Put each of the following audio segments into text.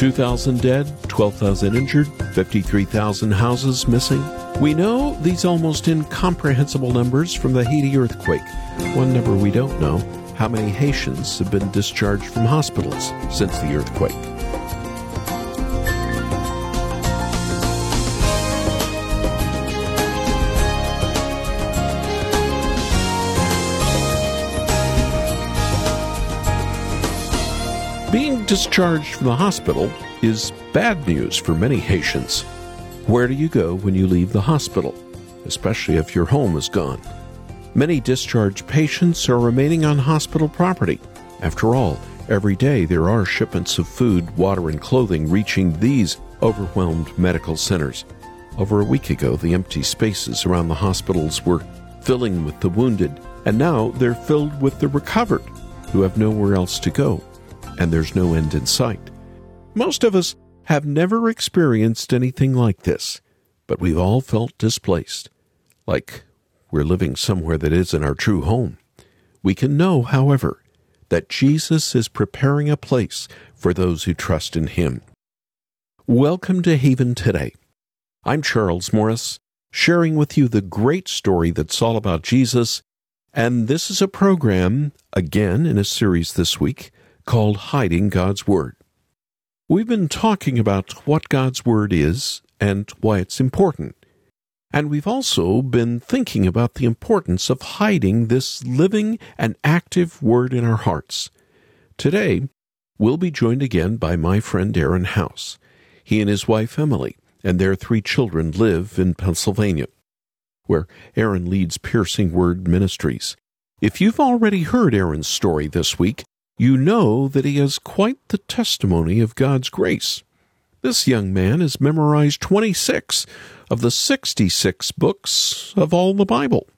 2,000 dead, 12,000 injured, 53,000 houses missing. We know these almost incomprehensible numbers from the Haiti earthquake. One number we don't know how many Haitians have been discharged from hospitals since the earthquake. Discharged from the hospital is bad news for many Haitians. Where do you go when you leave the hospital, especially if your home is gone? Many discharged patients are remaining on hospital property. After all, every day there are shipments of food, water, and clothing reaching these overwhelmed medical centers. Over a week ago, the empty spaces around the hospitals were filling with the wounded, and now they're filled with the recovered who have nowhere else to go and there's no end in sight. Most of us have never experienced anything like this, but we've all felt displaced, like we're living somewhere that isn't our true home. We can know, however, that Jesus is preparing a place for those who trust in Him. Welcome to Haven Today. I'm Charles Morris, sharing with you the great story that's all about Jesus, and this is a program, again in a series this week, called Hiding God's Word. We've been talking about what God's Word is and why it's important. And we've also been thinking about the importance of hiding this living and active Word in our hearts. Today, we'll be joined again by my friend Aaron House. He and his wife Emily and their three children live in Pennsylvania, where Aaron leads Piercing Word Ministries. If you've already heard Aaron's story this week, you know that he has quite the testimony of God's grace. This young man has memorized 26 of the 66 books of all the Bible.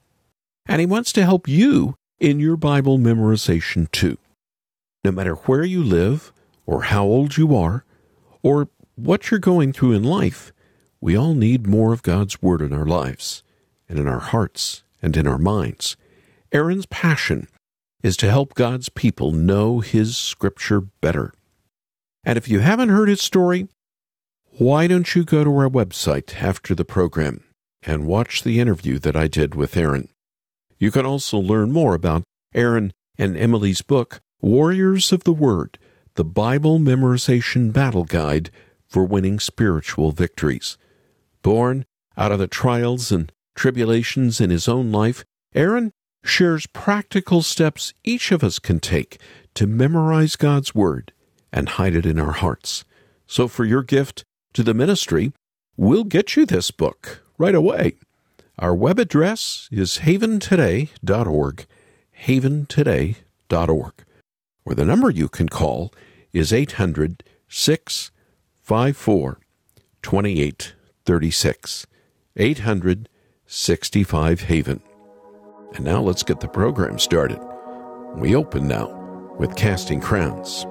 And he wants to help you in your Bible memorization too. No matter where you live, or how old you are, or what you're going through in life, we all need more of God's Word in our lives, and in our hearts, and in our minds. Aaron's passion is to help God's people know His Scripture better. And if you haven't heard his story, why don't you go to our website after the program and watch the interview that I did with Aaron? You can also learn more about Aaron and Emily's book, Warriors of the Word, the Bible Memorization Battle Guide for Winning Spiritual Victories. Born out of the trials and tribulations in his own life, Aaron shares practical steps each of us can take to memorize God's Word and hide it in our hearts. So, for your gift to the ministry, we'll get you this book right away. Our web address is haventoday.org, haventoday.org, or the number you can call is 800 654 2836. 800 65 Haven. And now let's get the program started. We open now with Casting Crowns.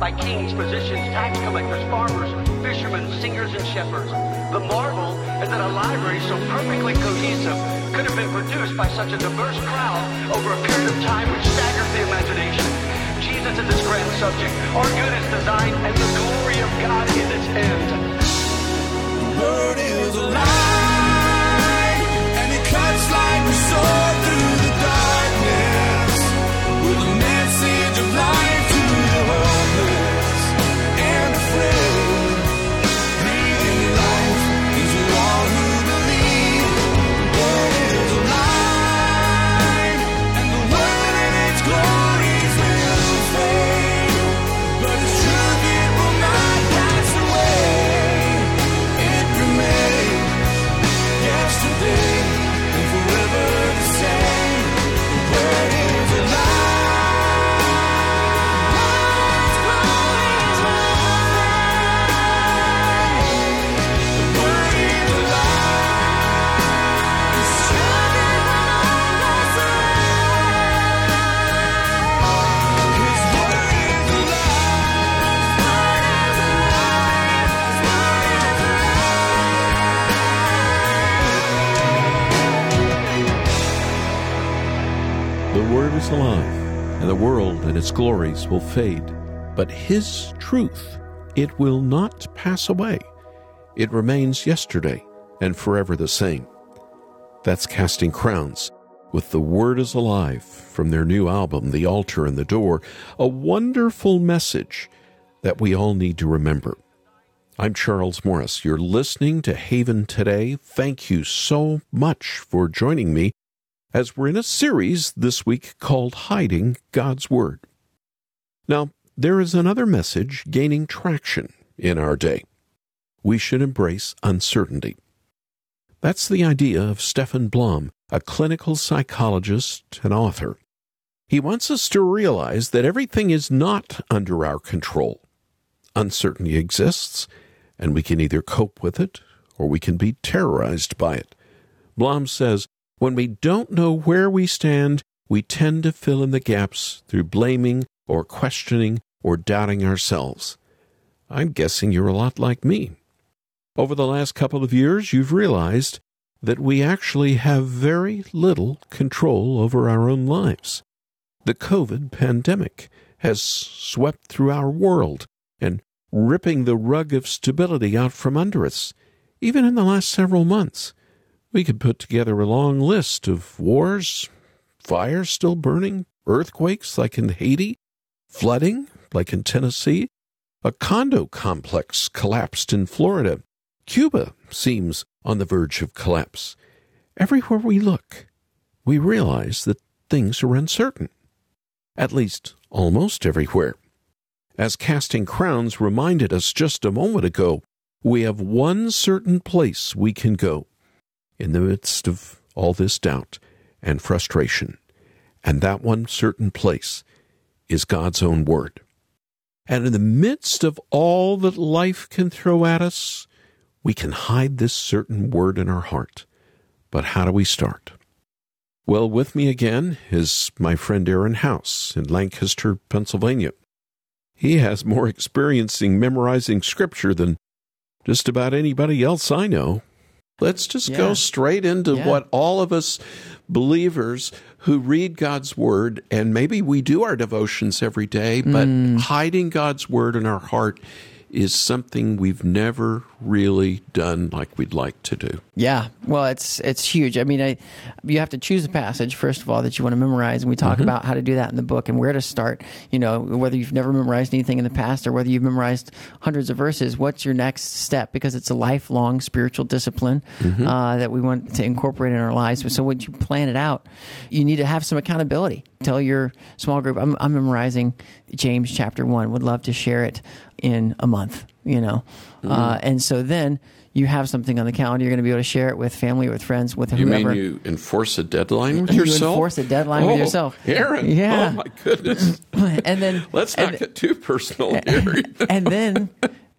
By kings, physicians, tax collectors, farmers, fishermen, singers, and shepherds. The marvel is that a library so perfectly cohesive could have been produced by such a diverse crowd over a period of time which staggers the imagination. Jesus is its grand subject, our good is design, and the glory of God is its end. The word is alive, and it cuts like a sword through the darkness, glories will fade. But His truth, it will not pass away. It remains yesterday and forever the same. That's Casting Crowns with The Word is Alive from their new album, The Altar and the Door, a wonderful message that we all need to remember. I'm Charles Morris. You're listening to Haven Today. Thank you so much for joining me as we're in a series this week called Hiding God's Word. Now, there is another message gaining traction in our day. We should embrace uncertainty. That's the idea of Stefan Blum, a clinical psychologist and author. He wants us to realize that everything is not under our control. Uncertainty exists, and we can either cope with it or we can be terrorized by it. Blum says, when we don't know where we stand, we tend to fill in the gaps through blaming or questioning or doubting ourselves. I'm guessing you're a lot like me. Over the last couple of years, you've realized that we actually have very little control over our own lives. The COVID pandemic has swept through our world and ripping the rug of stability out from under us, even in the last several months. We could put together a long list of wars, fires still burning, earthquakes like in Haiti, flooding like in Tennessee, a condo complex collapsed in Florida. Cuba seems on the verge of collapse. Everywhere we look, we realize that things are uncertain. At least, almost everywhere. As Casting Crowns reminded us just a moment ago, we have one certain place we can go in the midst of all this doubt and frustration. And that one certain place is God's own Word. And in the midst of all that life can throw at us, we can hide this certain Word in our heart. But how do we start? Well, with me again is my friend Aaron House in Lancaster, Pennsylvania. He has more experience in memorizing scripture than just about anybody else I know. Let's just Yeah. go straight into Yeah. what all of us believers who read God's word, and maybe we do our devotions every day, but Mm. hiding God's word in our heart is something we've never really done like we'd like to do. Yeah, well, it's it's huge. I mean, I, you have to choose a passage first of all that you want to memorize, and we talk about how to do that in the book and where to start. You know, whether you've never memorized anything in the past or whether you've memorized hundreds of verses, what's your next step? Because it's a lifelong spiritual discipline uh, that we want to incorporate in our lives. So when you plan it out, you need to have some accountability. Tell your small group, I'm, I'm memorizing James chapter one. Would love to share it in a month. You know, uh, and so then you have something on the calendar. You're going to be able to share it with family, with friends, with whoever. You mean you enforce a deadline with You yourself? enforce a deadline with Oh, yourself. Aaron. Yeah. Oh my goodness. and then Let's and, not get too personal here. and then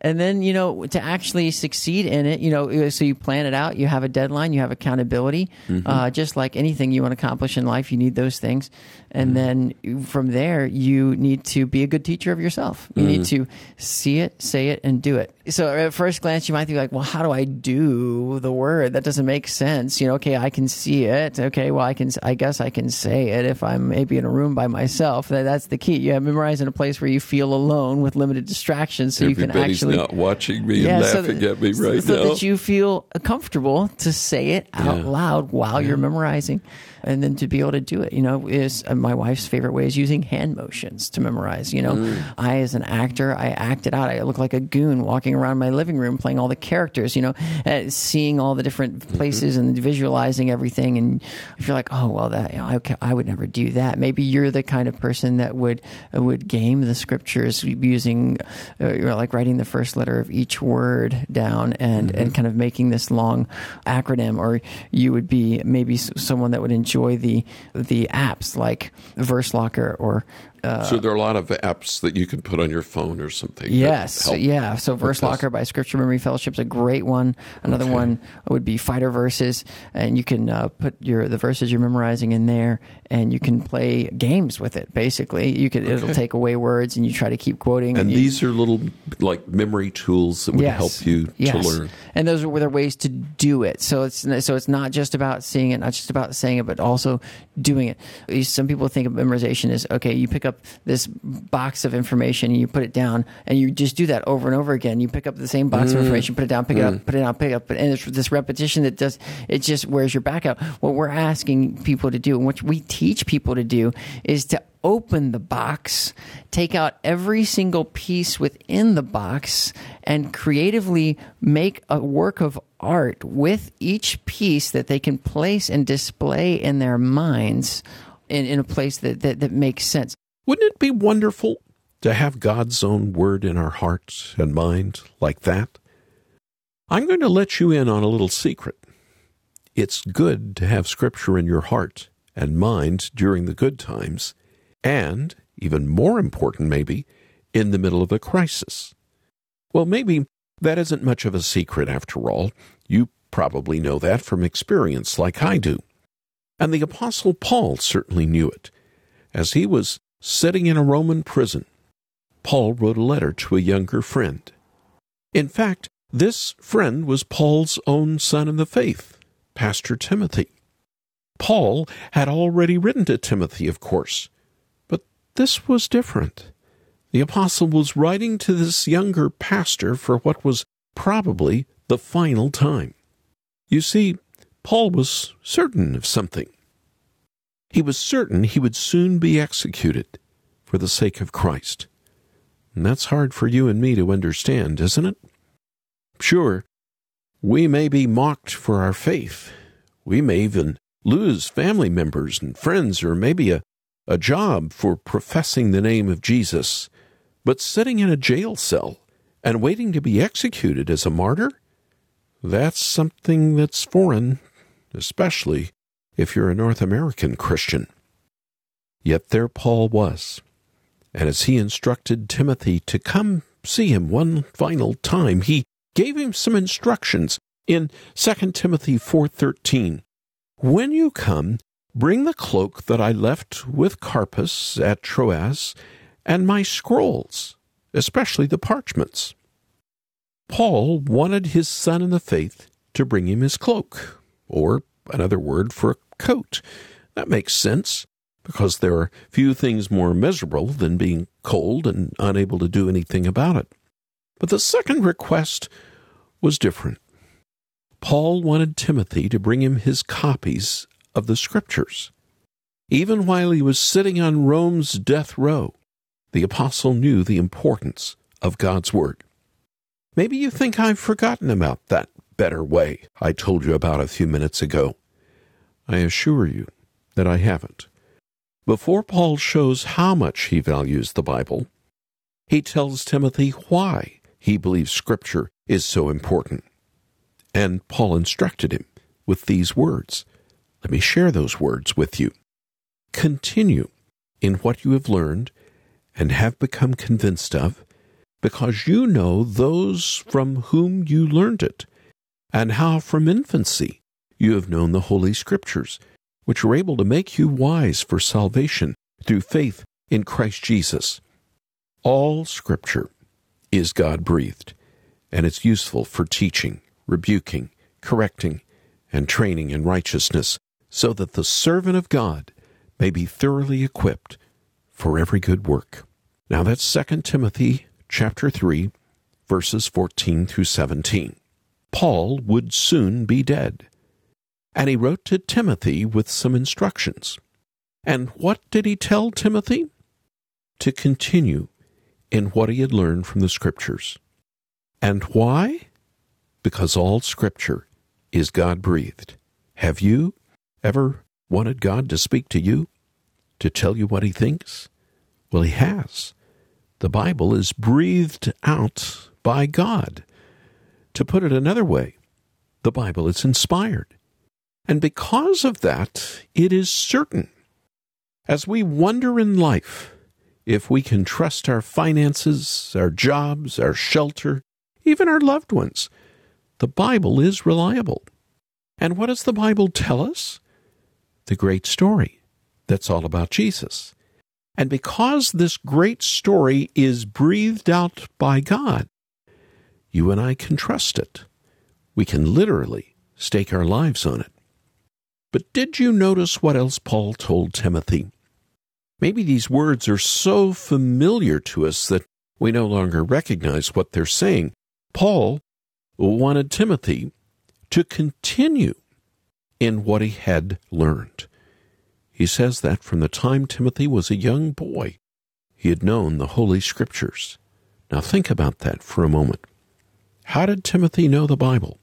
and then you know to actually succeed in it you know so you plan it out you have a deadline you have accountability Mm-hmm. uh, just like anything you want to accomplish in life you need those things and Mm-hmm. then from there you need to be a good teacher of yourself. You need Mm-hmm. to see it say it and do it. So at first glance you might be like well how do i do the word? That doesn't make sense. You know okay i can see it. Okay well i can i guess i can say it if i'm maybe in a room by myself. That- that's the key. You have memorize in a place where you feel alone with limited distractions so you can Everybody's actually not watching me and so laughing that- at me so- right so now. that you feel comfortable to say it out Yeah. loud while you're memorizing and then to be able to do it you know is uh, my wife's favorite way is using hand motions to memorize you know. Mm. i as an actor i acted it out. I look like a goon walking around my living room playing all the characters you know uh, seeing all the different Mm-hmm. places and visualizing everything. And if you're like oh well that you know, I, I would never do that. Maybe you're the kind of person that would uh, would game the scriptures using uh, you know, like writing the first letter of each word down and and kind of making this long acronym or you would be maybe someone that would enjoy the the apps like verse locker or uh, so there are a lot of apps that you can put on your phone or something. Yes, yeah. So Verse. Locker by Scripture Memory Fellowship is a great one. Another Okay. one would be Fighter Verses, and you can uh, put your the verses you're memorizing in there, and you can play games with it. Basically, you could it'll take away words, and you try to keep quoting. And you- these are little like memory tools that would Yes. help you to learn. And those are their ways to do it. So it's so it's not just about seeing it, not just about saying it, but also doing it. Some people think of memorization as okay, you pick up this box of information and you put it down, and you just do that over and over again. You pick up the same box of mm. information, put it down, pick it up, mm. put it down, pick it up, and it's this repetition that does it just wears your back out. What we're asking people to do, and what we teach people to do, is to open the box, take out every single piece within the box, and creatively make a work of art with each piece that they can place and display in their minds in, in a place that, that, that makes sense. Wouldn't it be wonderful to have God's own word in our heart and mind like that? I'm going to let you in on a little secret. It's good to have Scripture in your heart and mind during the good times, and, even more important maybe, in the middle of a crisis. Well, maybe that isn't much of a secret after all. You probably know that from experience, like I do. And the Apostle Paul certainly knew it. As he was sitting in a Roman prison, Paul wrote a letter to a younger friend. In fact, this friend was Paul's own son in the faith, Pastor Timothy. Paul had already written to Timothy, of course, but this was different. The apostle was writing to this younger pastor for what was probably the final time. You see, Paul was certain of something. He was certain he would soon be executed for the sake of Christ. And that's hard for you and me to understand, isn't it? Sure, we may be mocked for our faith. We may even lose family members and friends, or maybe a, a job for professing the name of Jesus. But sitting in a jail cell and waiting to be executed as a martyr? That's something that's foreign, especially if you're a North American Christian. Yet there Paul was. And as he instructed Timothy to come see him one final time, he gave him some instructions in 2 Timothy 4:13. When you come, Bring the cloak that I left with Carpus at Troas, and my scrolls, especially the parchments. Paul wanted his son in the faith to bring him his cloak, or another word for a coat. That makes sense, because there are few things more miserable than being cold and unable to do anything about it. But the second request was different. Paul wanted Timothy to bring him his copies of the Scriptures. Even while he was sitting on Rome's death row, the apostle knew the importance of God's Word. Maybe you think I've forgotten about that better way I told you about a few minutes ago. I assure you that I haven't. Before Paul shows how much he values the Bible, he tells Timothy why he believes Scripture is so important. And Paul instructed him with these words. Let me share those words with you. Continue in what you have learned and have become convinced of, because you know those from whom you learned it, and how from infancy you have known the Holy Scriptures, which are able to make you wise for salvation through faith in Christ Jesus. All Scripture is God breathed, and it's useful for teaching, rebuking, correcting, and training in righteousness, so that the servant of God may be thoroughly equipped for every good work. Now that's 2 Timothy chapter 3 verses 14 through 17. Paul would soon be dead, and he wrote to Timothy with some instructions. And what did he tell Timothy? To continue in what he had learned from the Scriptures. And why? Because all Scripture is God breathed. Have you ever wanted God to speak to you? To tell you what he thinks? Well, he has. The Bible is breathed out by God. To put it another way, the Bible is inspired. And because of that, it is certain. As we wonder in life, if we can trust our finances, our jobs, our shelter, even our loved ones, the Bible is reliable. And what does the Bible tell us? The great story that's all about Jesus. And because this great story is breathed out by God, you and I can trust it. We can literally stake our lives on it. But did you notice what else Paul told Timothy? Maybe these words are so familiar to us that we no longer recognize what they're saying. Paul wanted Timothy to continue in what he had learned. He says that from the time Timothy was a young boy, he had known the Holy Scriptures. Now think about that for a moment. How did Timothy know the Bible?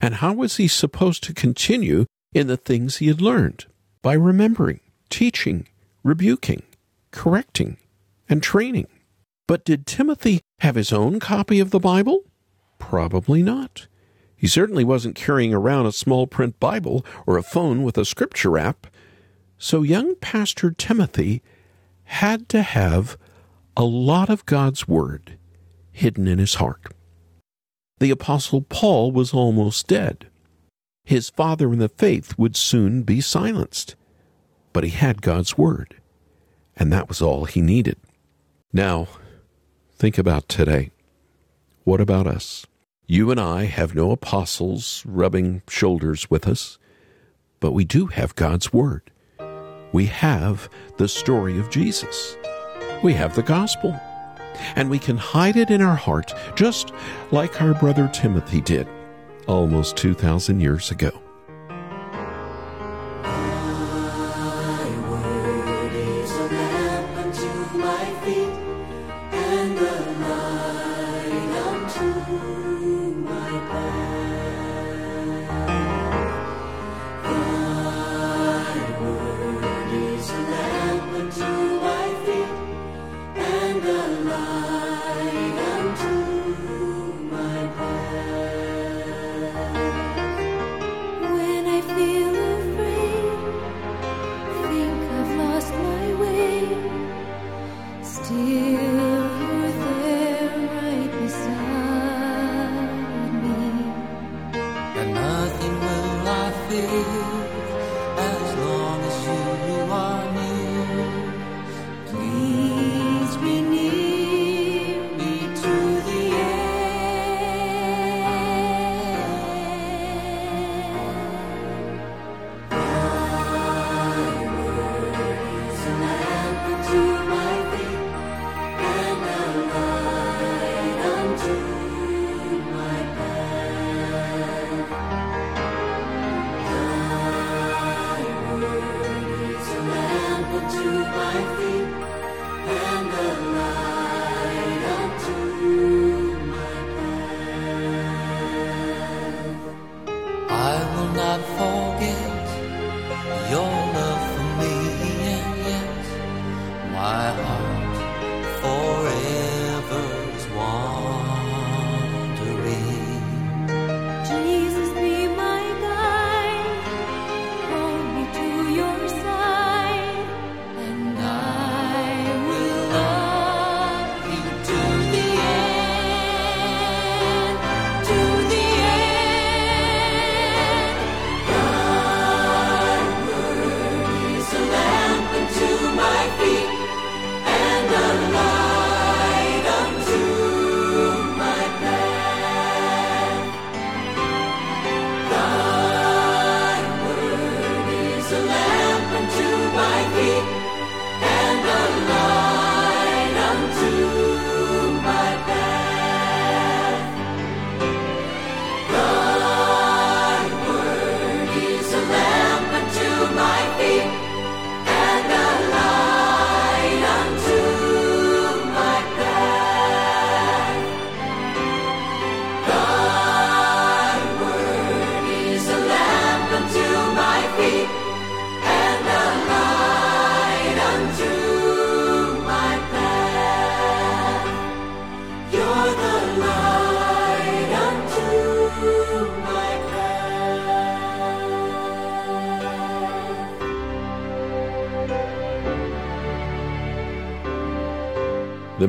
And how was he supposed to continue in the things he had learned? By remembering, teaching, rebuking, correcting, and training. But did Timothy have his own copy of the Bible? Probably not. He certainly wasn't carrying around a small print Bible or a phone with a scripture app. So young Pastor Timothy had to have a lot of God's Word hidden in his heart. The Apostle Paul was almost dead. His father in the faith would soon be silenced but he had God's Word, and that was all he needed. Now, think about today. What about us? You and I have no apostles rubbing shoulders with us, but we do have God's Word. We have the story of Jesus. We have the gospel. And we can hide it in our heart, just like our brother Timothy did almost 2,000 years ago.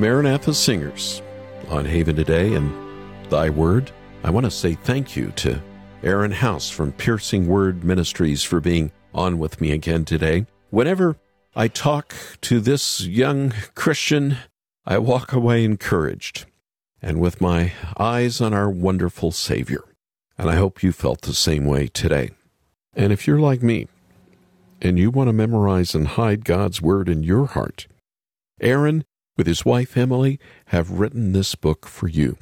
Maranatha Singers on Haven Today and Thy Word. I want to say thank you to Aaron House from Piercing Word Ministries for being on with me again today. Whenever I talk to this young Christian, I walk away encouraged and with my eyes on our wonderful Savior. And I hope you felt the same way today. And if you're like me and you want to memorize and hide God's Word in your heart, Aaron with his wife Emily have written this book for you.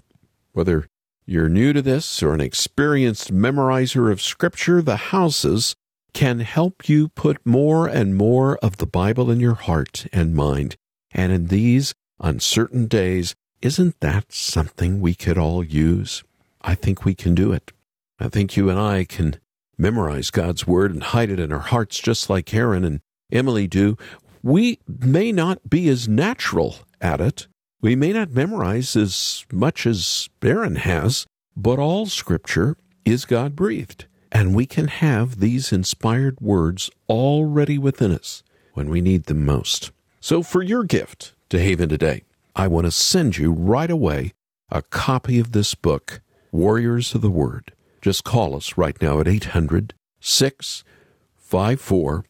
Whether you're new to this or an experienced memorizer of Scripture, the houses can help you put more and more of the Bible in your heart and mind. And in these uncertain days, isn't that something we could all use? I think we can do it. I think you and I can memorize God's Word and hide it in our hearts just like Aaron and Emily do. We may not be as natural at it. We may not memorize as much as Aaron has, but all Scripture is God breathed. And we can have these inspired words already within us when we need them most. So, for your gift to Haven today, I want to send you right away a copy of this book, Warriors of the Word. Just call us right now at 800 654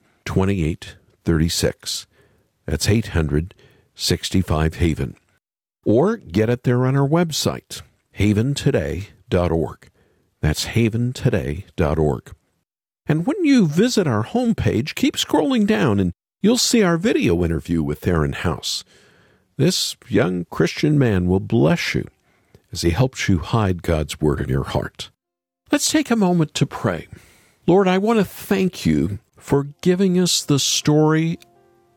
2836. That's 800 65 Haven. Or get it there on our website, haventoday.org. That's haventoday.org. And when you visit our homepage, keep scrolling down and you'll see our video interview with Aaron House. This young Christian man will bless you as he helps you hide God's Word in your heart. Let's take a moment to pray. Lord, I want to thank you for giving us the story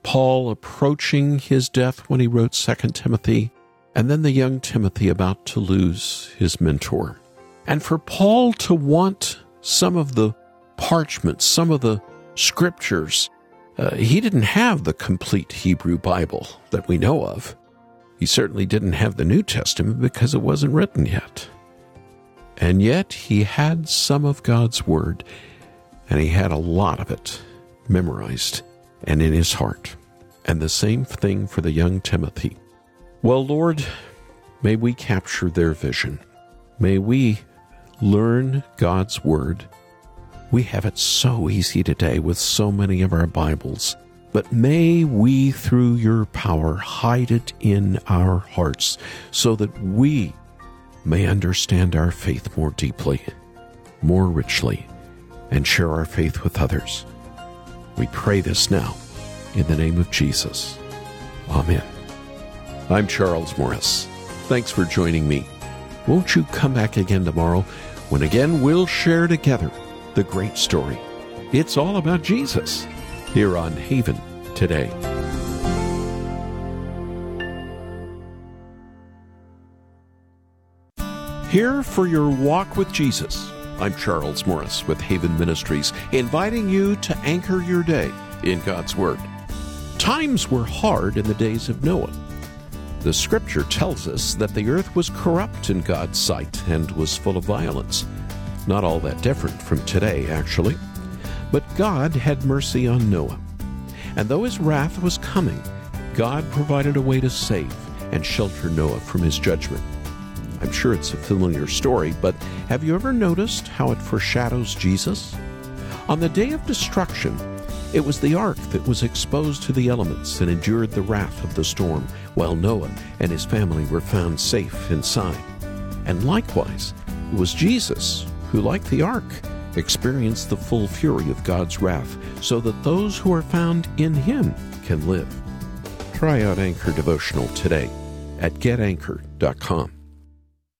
Paul approaching his death when he wrote 2 Timothy, and then the young Timothy about to lose his mentor. And for Paul to want some of the parchments, some of the scriptures, uh, he didn't have the complete Hebrew Bible that we know of. He certainly didn't have the New Testament because it wasn't written yet. And yet he had some of God's Word, and he had a lot of it memorized and in his heart. And the same thing for the young Timothy. Well, Lord, may we capture their vision. May we learn God's Word. We have it so easy today with so many of our Bibles, but may we, through your power, hide it in our hearts so that we may understand our faith more deeply, more richly, and share our faith with others. We pray this now in the name of Jesus. Amen. I'm Charles Morris. Thanks for joining me. Won't you come back again tomorrow when again we'll share together the great story? It's all about Jesus here on Haven today. Here for your walk with Jesus. I'm Charles Morris with Haven Ministries, inviting you to anchor your day in God's Word. Times were hard in the days of Noah. The scripture tells us that the earth was corrupt in God's sight and was full of violence. Not all that different from today, actually. But God had mercy on Noah. And though his wrath was coming, God provided a way to save and shelter Noah from his judgment. I'm sure it's a familiar story, but have you ever noticed how it foreshadows Jesus? On the day of destruction, it was the ark that was exposed to the elements and endured the wrath of the storm, while Noah and his family were found safe inside. And likewise, it was Jesus who, like the ark, experienced the full fury of God's wrath, so that those who are found in him can live. Try out Anchor Devotional today at getanchor.com.